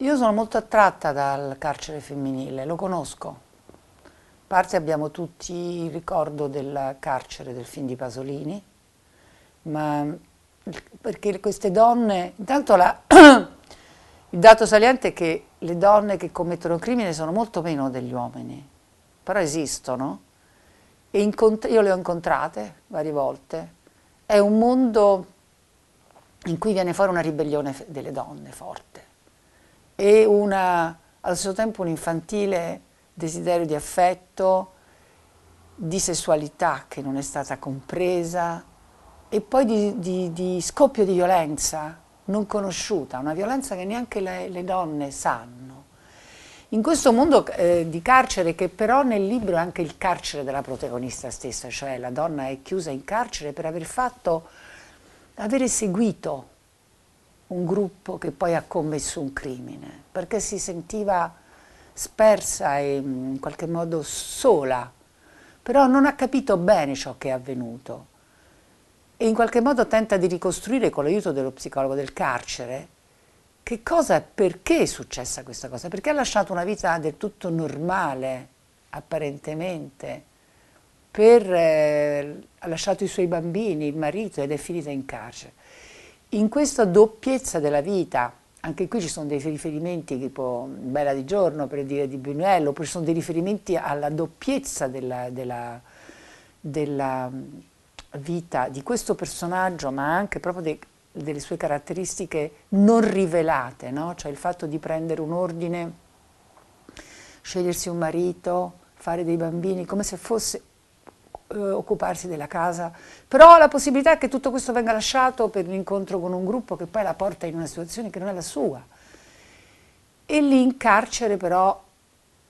Io sono molto attratta dal carcere femminile, lo conosco. A parte abbiamo tutti il ricordo del carcere del film di Pasolini, ma perché queste donne, intanto la, il dato saliente è che le donne che commettono crimine sono molto meno degli uomini, però esistono e io le ho incontrate varie volte. È un mondo in cui viene fuori una ribellione delle donne forte e una, allo stesso tempo un infantile desiderio di affetto, di sessualità che non è stata compresa e poi di, di, di scoppio di violenza non conosciuta, una violenza che neanche le, le donne sanno. In questo mondo eh, di carcere, che però nel libro è anche il carcere della protagonista stessa, cioè la donna è chiusa in carcere per aver fatto, avere seguito un gruppo che poi ha commesso un crimine, perché si sentiva spersa e in qualche modo sola, però non ha capito bene ciò che è avvenuto e in qualche modo tenta di ricostruire con l'aiuto dello psicologo del carcere che cosa, perché è successa questa cosa, perché ha lasciato una vita del tutto normale, apparentemente, per, eh, ha lasciato i suoi bambini, il marito ed è finita in carcere. In questa doppiezza della vita, anche qui ci sono dei riferimenti tipo Bella di giorno per dire di Brunello, poi ci sono dei riferimenti alla doppiezza della, della, della vita di questo personaggio, ma anche proprio dei, delle sue caratteristiche non rivelate, no? cioè il fatto di prendere un ordine, scegliersi un marito, fare dei bambini, come se fosse eh, occuparsi della casa, però la possibilità che tutto questo venga lasciato per l'incontro con un gruppo che poi la porta in una situazione che non è la sua. E lì in carcere però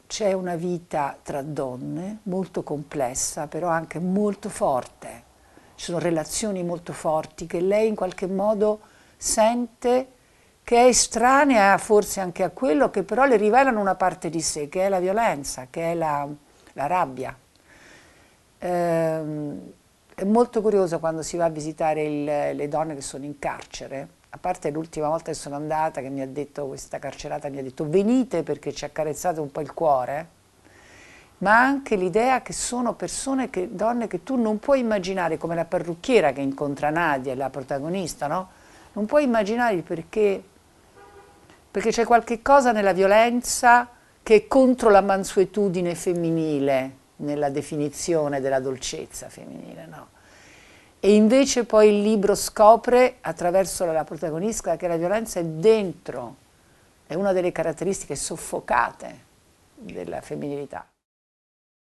c'è una vita tra donne molto complessa, però anche molto forte. Ci sono relazioni molto forti che lei in qualche modo sente che è estranea forse anche a quello che però le rivelano una parte di sé, che è la violenza, che è la, la rabbia. Ehm, è molto curioso quando si va a visitare il, le donne che sono in carcere, a parte l'ultima volta che sono andata che mi ha detto, questa carcerata mi ha detto venite perché ci accarezzate un po' il cuore, ma anche l'idea che sono persone, che, donne che tu non puoi immaginare, come la parrucchiera che incontra Nadia, la protagonista, no? Non puoi immaginare perché, perché c'è qualche cosa nella violenza che è contro la mansuetudine femminile, nella definizione della dolcezza femminile, no? E invece poi il libro scopre, attraverso la protagonista, che la violenza è dentro, è una delle caratteristiche soffocate della femminilità.